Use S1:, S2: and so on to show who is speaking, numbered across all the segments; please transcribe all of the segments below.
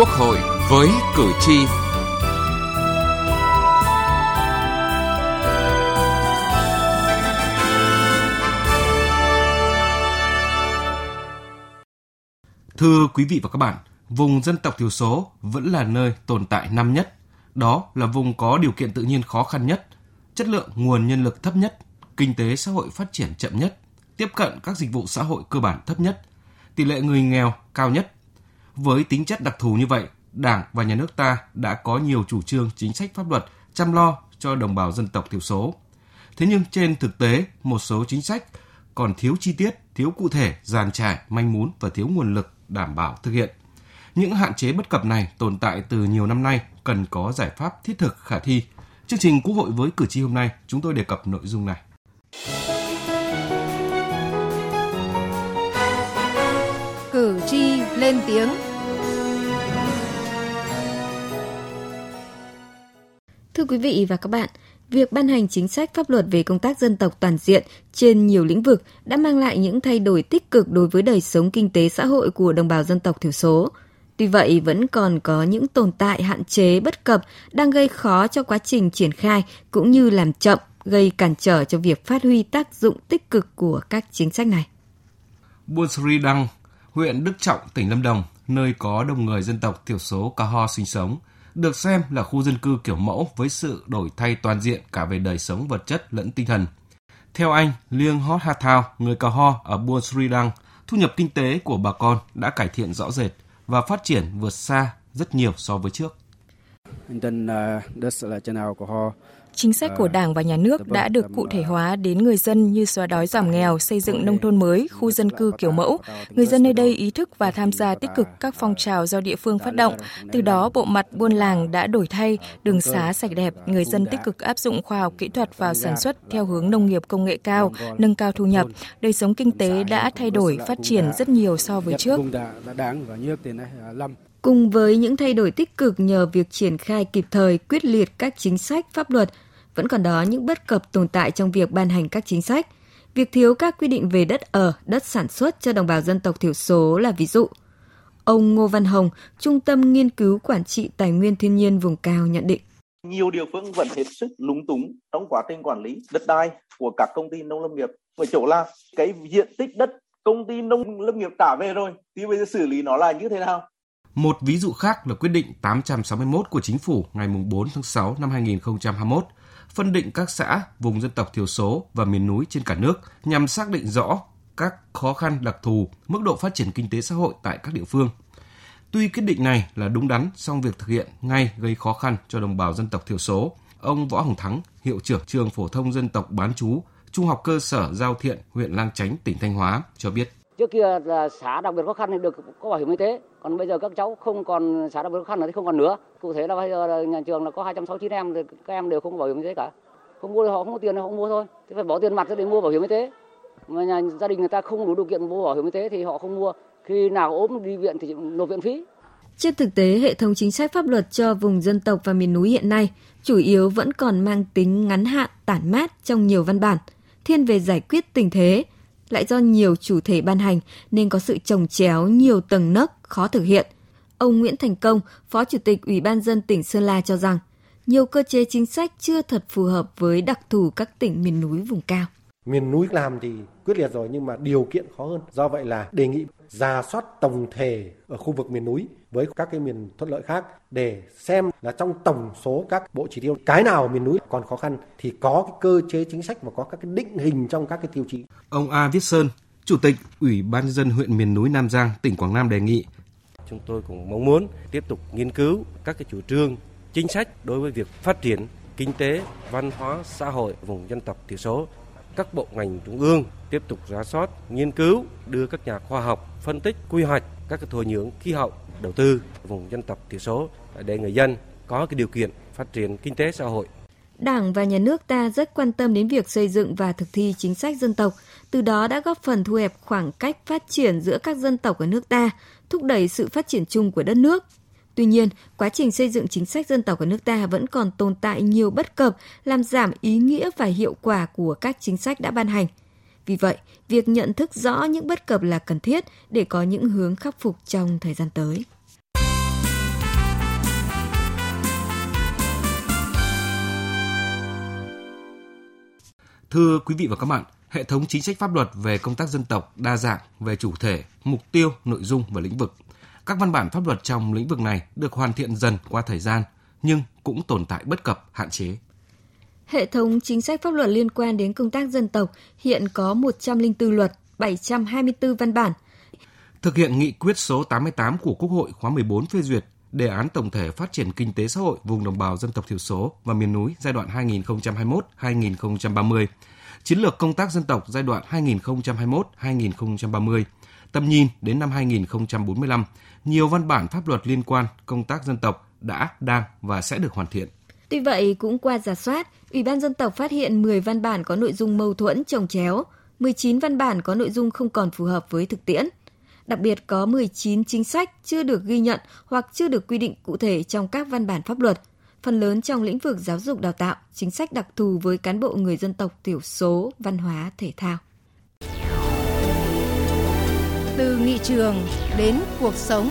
S1: Quốc hội với cử tri. Thưa quý vị và các bạn, vùng dân tộc thiểu số vẫn là nơi tồn tại năm nhất. Đó là vùng có điều kiện tự nhiên khó khăn nhất, chất lượng nguồn nhân lực thấp nhất, kinh tế xã hội phát triển chậm nhất, tiếp cận các dịch vụ xã hội cơ bản thấp nhất, tỷ lệ người nghèo cao nhất. Với tính chất đặc thù như vậy, Đảng và Nhà nước ta đã có nhiều chủ trương chính sách pháp luật chăm lo cho đồng bào dân tộc thiểu số. Thế nhưng trên thực tế, một số chính sách còn thiếu chi tiết, thiếu cụ thể, giàn trải, manh mún và thiếu nguồn lực đảm bảo thực hiện. Những hạn chế bất cập này tồn tại từ nhiều năm nay cần có giải pháp thiết thực khả thi. Chương trình Quốc hội với cử tri hôm nay, chúng tôi đề cập nội dung này.
S2: Cử tri lên tiếng Thưa quý vị và các bạn, việc ban hành chính sách pháp luật về công tác dân tộc toàn diện trên nhiều lĩnh vực đã mang lại những thay đổi tích cực đối với đời sống kinh tế xã hội của đồng bào dân tộc thiểu số. Tuy vậy, vẫn còn có những tồn tại hạn chế bất cập đang gây khó cho quá trình triển khai cũng như làm chậm, gây cản trở cho việc phát huy tác dụng tích cực của các chính sách này.
S1: Buôn Sri Đăng, huyện Đức Trọng, tỉnh Lâm Đồng, nơi có đông người dân tộc thiểu số Ca Ho sinh sống – được xem là khu dân cư kiểu mẫu với sự đổi thay toàn diện cả về đời sống vật chất lẫn tinh thần. Theo anh Liêng Hót Ha Thao, người Cà Ho ở Buôn Sri đăng thu nhập kinh tế của bà con đã cải thiện rõ rệt và phát triển vượt xa rất nhiều so với trước.
S3: Chính sách của Đảng và Nhà nước đã được cụ thể hóa đến người dân như xóa đói giảm nghèo, xây dựng nông thôn mới, khu dân cư kiểu mẫu. Người dân nơi đây ý thức và tham gia tích cực các phong trào do địa phương phát động. Từ đó, bộ mặt buôn làng đã đổi thay, đường xá sạch đẹp, người dân tích cực áp dụng khoa học kỹ thuật vào sản xuất theo hướng nông nghiệp công nghệ cao, nâng cao thu nhập. Đời sống kinh tế đã thay đổi, phát triển rất nhiều so với trước.
S2: Cùng với những thay đổi tích cực nhờ việc triển khai kịp thời, quyết liệt các chính sách pháp luật, vẫn còn đó những bất cập tồn tại trong việc ban hành các chính sách. Việc thiếu các quy định về đất ở, đất sản xuất cho đồng bào dân tộc thiểu số là ví dụ. Ông Ngô Văn Hồng, Trung tâm Nghiên cứu Quản trị Tài nguyên Thiên nhiên vùng cao nhận định.
S4: Nhiều địa phương vẫn hết sức lúng túng trong quá trình quản lý đất đai của các công ty nông lâm nghiệp. Ở chỗ là cái diện tích đất công ty nông lâm nghiệp trả về rồi, thì bây giờ xử lý nó là như thế nào?
S1: Một ví dụ khác là quyết định 861 của Chính phủ ngày 4 tháng 6 năm 2021 phân định các xã vùng dân tộc thiểu số và miền núi trên cả nước nhằm xác định rõ các khó khăn đặc thù, mức độ phát triển kinh tế xã hội tại các địa phương. Tuy quyết định này là đúng đắn, song việc thực hiện ngay gây khó khăn cho đồng bào dân tộc thiểu số. Ông Võ Hồng Thắng, hiệu trưởng trường phổ thông dân tộc bán chú, Trung học cơ sở Giao Thiện, huyện Lang Chánh, tỉnh Thanh Hóa cho biết.
S5: Trước kia là xã đặc biệt khó khăn thì được có bảo hiểm y tế, còn bây giờ các cháu không còn xã đặc biệt khó khăn thì không còn nữa. Cụ thể là bây giờ là nhà trường là có 269 em thì các em đều không có bảo hiểm y tế cả. Không mua thì họ không có tiền thì họ không mua thôi. Thì phải bỏ tiền mặt ra để mua bảo hiểm y tế. Mà nhà gia đình người ta không đủ điều kiện mua bảo hiểm y tế thì họ không mua. Khi nào ốm đi viện thì nộp viện phí.
S2: Trên thực tế, hệ thống chính sách pháp luật cho vùng dân tộc và miền núi hiện nay chủ yếu vẫn còn mang tính ngắn hạn, tản mát trong nhiều văn bản, thiên về giải quyết tình thế, lại do nhiều chủ thể ban hành nên có sự trồng chéo nhiều tầng nấc khó thực hiện. Ông Nguyễn Thành Công, Phó Chủ tịch Ủy ban dân tỉnh Sơn La cho rằng, nhiều cơ chế chính sách chưa thật phù hợp với đặc thù các tỉnh miền núi vùng cao.
S6: Miền núi làm thì quyết liệt rồi nhưng mà điều kiện khó hơn. Do vậy là đề nghị ra soát tổng thể ở khu vực miền núi với các cái miền thuận lợi khác để xem là trong tổng số các bộ chỉ tiêu cái nào miền núi còn khó khăn thì có cái cơ chế chính sách và có các cái định hình trong các cái tiêu chí.
S1: Ông A Viết Sơn, Chủ tịch Ủy ban dân huyện miền núi Nam Giang, tỉnh Quảng Nam đề nghị
S7: chúng tôi cũng mong muốn tiếp tục nghiên cứu các cái chủ trương chính sách đối với việc phát triển kinh tế, văn hóa, xã hội vùng dân tộc thiểu số các bộ ngành trung ương tiếp tục rà soát, nghiên cứu, đưa các nhà khoa học phân tích, quy hoạch các thổ nhưỡng khí hậu đầu tư vùng dân tộc thiểu số để người dân có cái điều kiện phát triển kinh tế xã hội.
S2: Đảng và nhà nước ta rất quan tâm đến việc xây dựng và thực thi chính sách dân tộc, từ đó đã góp phần thu hẹp khoảng cách phát triển giữa các dân tộc ở nước ta, thúc đẩy sự phát triển chung của đất nước. Tuy nhiên, quá trình xây dựng chính sách dân tộc của nước ta vẫn còn tồn tại nhiều bất cập, làm giảm ý nghĩa và hiệu quả của các chính sách đã ban hành. Vì vậy, việc nhận thức rõ những bất cập là cần thiết để có những hướng khắc phục trong thời gian tới.
S1: Thưa quý vị và các bạn, hệ thống chính sách pháp luật về công tác dân tộc đa dạng về chủ thể, mục tiêu, nội dung và lĩnh vực các văn bản pháp luật trong lĩnh vực này được hoàn thiện dần qua thời gian, nhưng cũng tồn tại bất cập, hạn chế.
S2: Hệ thống chính sách pháp luật liên quan đến công tác dân tộc hiện có 104 luật, 724 văn bản.
S1: Thực hiện nghị quyết số 88 của Quốc hội khóa 14 phê duyệt đề án tổng thể phát triển kinh tế xã hội vùng đồng bào dân tộc thiểu số và miền núi giai đoạn 2021-2030, chiến lược công tác dân tộc giai đoạn 2021-2030, tầm nhìn đến năm 2045, nhiều văn bản pháp luật liên quan công tác dân tộc đã, đang và sẽ được hoàn thiện.
S2: Tuy vậy, cũng qua giả soát, Ủy ban dân tộc phát hiện 10 văn bản có nội dung mâu thuẫn trồng chéo, 19 văn bản có nội dung không còn phù hợp với thực tiễn. Đặc biệt có 19 chính sách chưa được ghi nhận hoặc chưa được quy định cụ thể trong các văn bản pháp luật, phần lớn trong lĩnh vực giáo dục đào tạo, chính sách đặc thù với cán bộ người dân tộc thiểu số, văn hóa, thể thao.
S8: Nghị trường đến cuộc sống.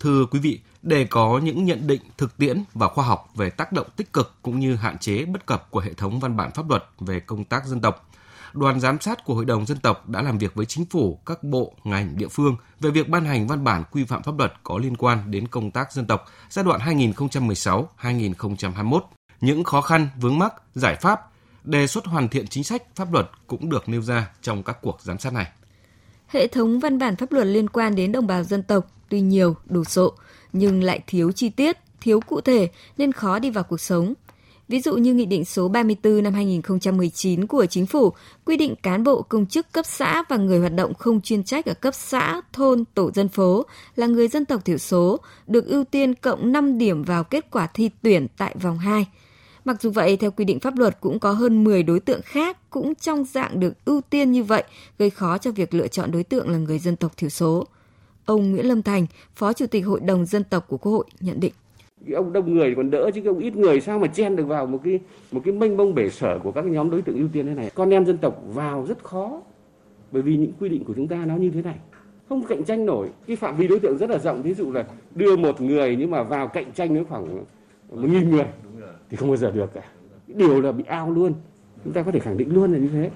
S1: Thưa quý vị, để có những nhận định thực tiễn và khoa học về tác động tích cực cũng như hạn chế bất cập của hệ thống văn bản pháp luật về công tác dân tộc, đoàn giám sát của Hội đồng Dân tộc đã làm việc với chính phủ, các bộ, ngành, địa phương về việc ban hành văn bản quy phạm pháp luật có liên quan đến công tác dân tộc giai đoạn 2016-2021. Những khó khăn, vướng mắc, giải pháp, đề xuất hoàn thiện chính sách pháp luật cũng được nêu ra trong các cuộc giám sát này.
S2: Hệ thống văn bản pháp luật liên quan đến đồng bào dân tộc tuy nhiều, đồ sộ, nhưng lại thiếu chi tiết, thiếu cụ thể nên khó đi vào cuộc sống. Ví dụ như Nghị định số 34 năm 2019 của Chính phủ quy định cán bộ công chức cấp xã và người hoạt động không chuyên trách ở cấp xã, thôn, tổ dân phố là người dân tộc thiểu số được ưu tiên cộng 5 điểm vào kết quả thi tuyển tại vòng 2. Mặc dù vậy, theo quy định pháp luật cũng có hơn 10 đối tượng khác cũng trong dạng được ưu tiên như vậy, gây khó cho việc lựa chọn đối tượng là người dân tộc thiểu số. Ông Nguyễn Lâm Thành, Phó Chủ tịch Hội đồng Dân tộc của Quốc hội nhận định.
S9: Ông đông người còn đỡ chứ ông ít người sao mà chen được vào một cái một cái mênh mông bể sở của các nhóm đối tượng ưu tiên thế này? Con em dân tộc vào rất khó bởi vì những quy định của chúng ta nó như thế này. Không cạnh tranh nổi. Cái phạm vi đối tượng rất là rộng ví dụ là đưa một người nhưng mà vào cạnh tranh với khoảng một nghìn người thì không bao giờ được cả. Điều là bị ao luôn. Chúng ta có thể khẳng định luôn là như thế.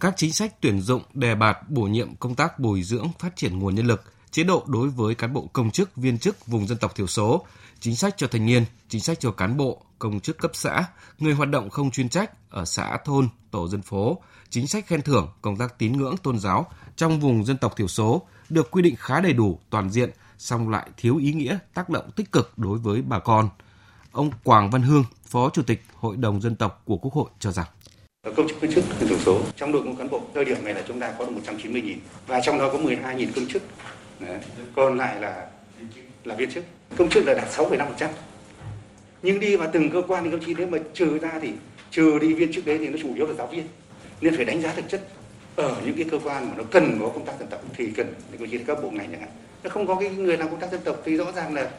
S1: Các chính sách tuyển dụng đề bạt bổ nhiệm công tác bồi dưỡng phát triển nguồn nhân lực chế độ đối với cán bộ công chức viên chức vùng dân tộc thiểu số chính sách cho thanh niên, chính sách cho cán bộ, công chức cấp xã, người hoạt động không chuyên trách ở xã thôn, tổ dân phố, chính sách khen thưởng, công tác tín ngưỡng tôn giáo trong vùng dân tộc thiểu số được quy định khá đầy đủ, toàn diện, song lại thiếu ý nghĩa tác động tích cực đối với bà con. Ông Quảng Văn Hương, Phó Chủ tịch Hội đồng Dân tộc của Quốc hội cho rằng.
S10: Công chức viên chức dân tộc số trong đội ngũ cán bộ thời điểm này là chúng ta có được 190 000 và trong đó có 12 000 công chức. Đấy. còn lại là là viên chức. Công chức là đạt 6,5% nhưng đi vào từng cơ quan thì công chí nếu mà trừ ra thì trừ đi viên chức đấy thì nó chủ yếu là giáo viên. Nên phải đánh giá thực chất. Ở những cái cơ quan mà nó cần có công tác dân tộc thì cần thì công chí các bộ ngành chẳng hạn. Nó không có cái người làm công tác dân tộc thì rõ ràng là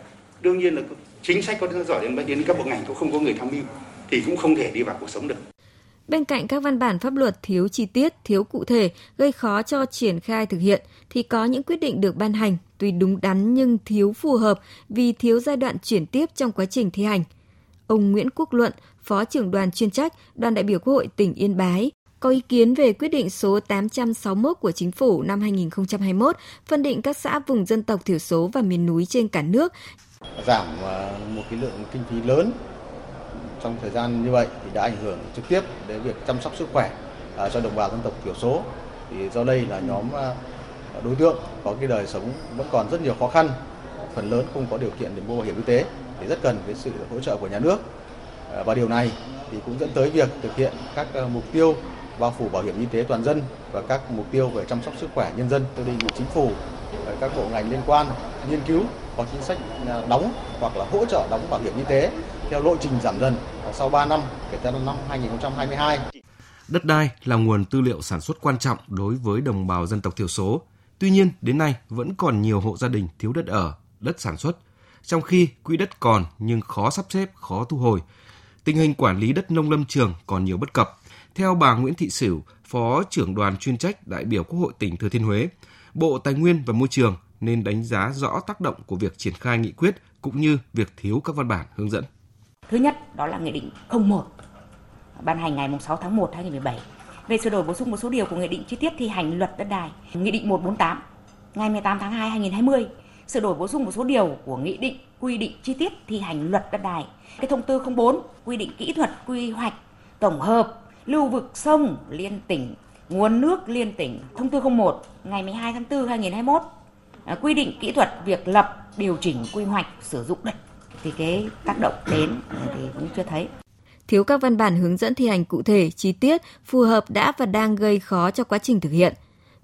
S10: đương nhiên là chính sách có giỏi đến đến các bộ ngành cũng không có người tham mưu thì cũng không thể đi vào cuộc sống được
S2: Bên cạnh các văn bản pháp luật thiếu chi tiết, thiếu cụ thể, gây khó cho triển khai thực hiện, thì có những quyết định được ban hành tuy đúng đắn nhưng thiếu phù hợp vì thiếu giai đoạn chuyển tiếp trong quá trình thi hành. Ông Nguyễn Quốc Luận, Phó trưởng đoàn chuyên trách, đoàn đại biểu Quốc hội tỉnh Yên Bái, có ý kiến về quyết định số 861 của Chính phủ năm 2021 phân định các xã vùng dân tộc thiểu số và miền núi trên cả nước.
S11: Giảm ờ, một cái lượng kinh phí lớn trong thời gian như vậy thì đã ảnh hưởng trực tiếp đến việc chăm sóc sức khỏe ờ, cho đồng bào dân tộc thiểu số. Thì do đây là nhóm ờ, đối tượng có cái đời sống vẫn còn rất nhiều khó khăn, phần lớn không có điều kiện để mua bảo hiểm y tế thì rất cần cái sự hỗ trợ của nhà nước. Và điều này thì cũng dẫn tới việc thực hiện các mục tiêu bao phủ bảo hiểm y tế toàn dân và các mục tiêu về chăm sóc sức khỏe nhân dân. theo đề nghị chính phủ các bộ ngành liên quan nghiên cứu có chính sách à, đóng hoặc là hỗ trợ đóng bảo hiểm y tế theo lộ trình giảm dần sau 3 năm kể từ năm 2022.
S1: Đất đai là nguồn tư liệu sản xuất quan trọng đối với đồng bào dân tộc thiểu số. Tuy nhiên, đến nay vẫn còn nhiều hộ gia đình thiếu đất ở, đất sản xuất, trong khi quỹ đất còn nhưng khó sắp xếp, khó thu hồi. Tình hình quản lý đất nông lâm trường còn nhiều bất cập. Theo bà Nguyễn Thị Sửu, Phó trưởng đoàn chuyên trách đại biểu Quốc hội tỉnh Thừa Thiên Huế, Bộ Tài nguyên và Môi trường nên đánh giá rõ tác động của việc triển khai nghị quyết cũng như việc thiếu các văn bản hướng dẫn.
S12: Thứ nhất đó là Nghị định 01 ban hành ngày 6 tháng 1 2017 về sửa đổi bổ sung một số điều của Nghị định chi tiết thi hành luật đất đai. Nghị định 148 ngày 18 tháng 2 2020 sửa đổi bổ sung một số điều của Nghị định quy định chi tiết thi hành luật đất đai. Cái thông tư 04 quy định kỹ thuật quy hoạch tổng hợp lưu vực sông liên tỉnh, nguồn nước liên tỉnh. Thông tư 01 ngày 12 tháng 4 2021 à, quy định kỹ thuật việc lập, điều chỉnh quy hoạch sử dụng đất thì cái tác động đến thì cũng chưa thấy
S2: thiếu các văn bản hướng dẫn thi hành cụ thể, chi tiết, phù hợp đã và đang gây khó cho quá trình thực hiện.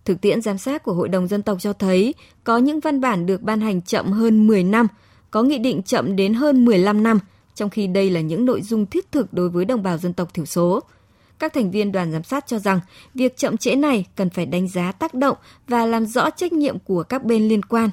S2: Thực tiễn giám sát của Hội đồng Dân tộc cho thấy có những văn bản được ban hành chậm hơn 10 năm, có nghị định chậm đến hơn 15 năm, trong khi đây là những nội dung thiết thực đối với đồng bào dân tộc thiểu số. Các thành viên đoàn giám sát cho rằng việc chậm trễ này cần phải đánh giá tác động và làm rõ trách nhiệm của các bên liên quan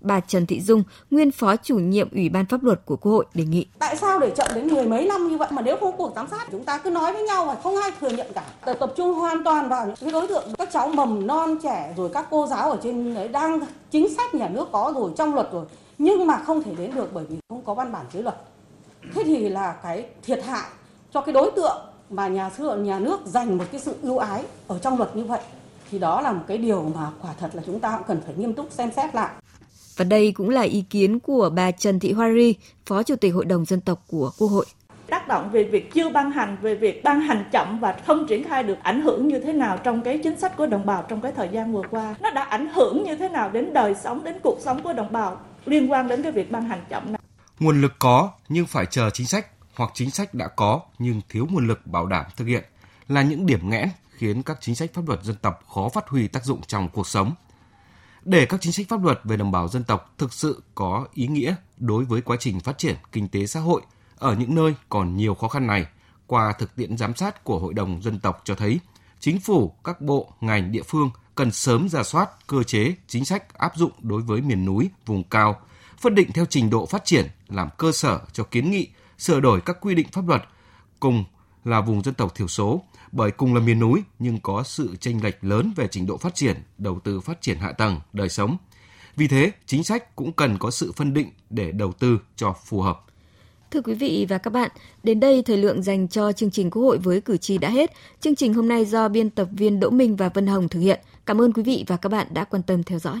S2: bà Trần Thị Dung, nguyên phó chủ nhiệm Ủy ban pháp luật của Quốc hội đề nghị.
S13: Tại sao để chậm đến mười mấy năm như vậy mà nếu không cuộc giám sát chúng ta cứ nói với nhau mà không ai thừa nhận cả. Để tập trung hoàn toàn vào những đối tượng các cháu mầm non trẻ rồi các cô giáo ở trên đấy đang chính sách nhà nước có rồi trong luật rồi nhưng mà không thể đến được bởi vì không có văn bản dưới luật. Thế thì là cái thiệt hại cho cái đối tượng mà nhà sư nhà nước dành một cái sự ưu ái ở trong luật như vậy thì đó là một cái điều mà quả thật là chúng ta cũng cần phải nghiêm túc xem xét lại.
S2: Và đây cũng là ý kiến của bà Trần Thị Hoa Ri, Phó Chủ tịch Hội đồng Dân tộc của Quốc hội
S14: tác động về việc chưa ban hành, về việc ban hành chậm và không triển khai được ảnh hưởng như thế nào trong cái chính sách của đồng bào trong cái thời gian vừa qua. Nó đã ảnh hưởng như thế nào đến đời sống, đến cuộc sống của đồng bào liên quan đến cái việc ban hành chậm này.
S1: Nguồn lực có nhưng phải chờ chính sách hoặc chính sách đã có nhưng thiếu nguồn lực bảo đảm thực hiện là những điểm nghẽn khiến các chính sách pháp luật dân tộc khó phát huy tác dụng trong cuộc sống. Để các chính sách pháp luật về đồng bào dân tộc thực sự có ý nghĩa đối với quá trình phát triển kinh tế xã hội ở những nơi còn nhiều khó khăn này, qua thực tiễn giám sát của Hội đồng Dân tộc cho thấy, chính phủ, các bộ, ngành, địa phương cần sớm ra soát cơ chế, chính sách áp dụng đối với miền núi, vùng cao, phân định theo trình độ phát triển làm cơ sở cho kiến nghị sửa đổi các quy định pháp luật cùng là vùng dân tộc thiểu số bởi cùng là miền núi nhưng có sự chênh lệch lớn về trình độ phát triển, đầu tư phát triển hạ tầng, đời sống. Vì thế, chính sách cũng cần có sự phân định để đầu tư cho phù hợp.
S2: Thưa quý vị và các bạn, đến đây thời lượng dành cho chương trình Quốc hội với cử tri đã hết. Chương trình hôm nay do biên tập viên Đỗ Minh và Vân Hồng thực hiện. Cảm ơn quý vị và các bạn đã quan tâm theo dõi.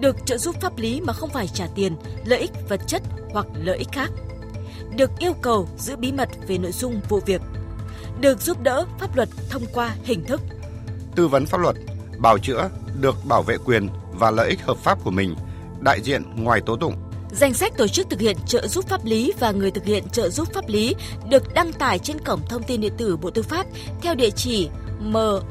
S3: được trợ giúp pháp lý mà không phải trả tiền, lợi ích vật chất hoặc lợi ích khác. Được yêu cầu giữ bí mật về nội dung vụ việc được giúp đỡ pháp luật thông qua hình thức
S15: tư vấn pháp luật, bào chữa, được bảo vệ quyền và lợi ích hợp pháp của mình, đại diện ngoài tố tụng.
S3: Danh sách tổ chức thực hiện trợ giúp pháp lý và người thực hiện trợ giúp pháp lý được đăng tải trên cổng thông tin điện tử Bộ Tư pháp theo địa chỉ moz.gov.vn,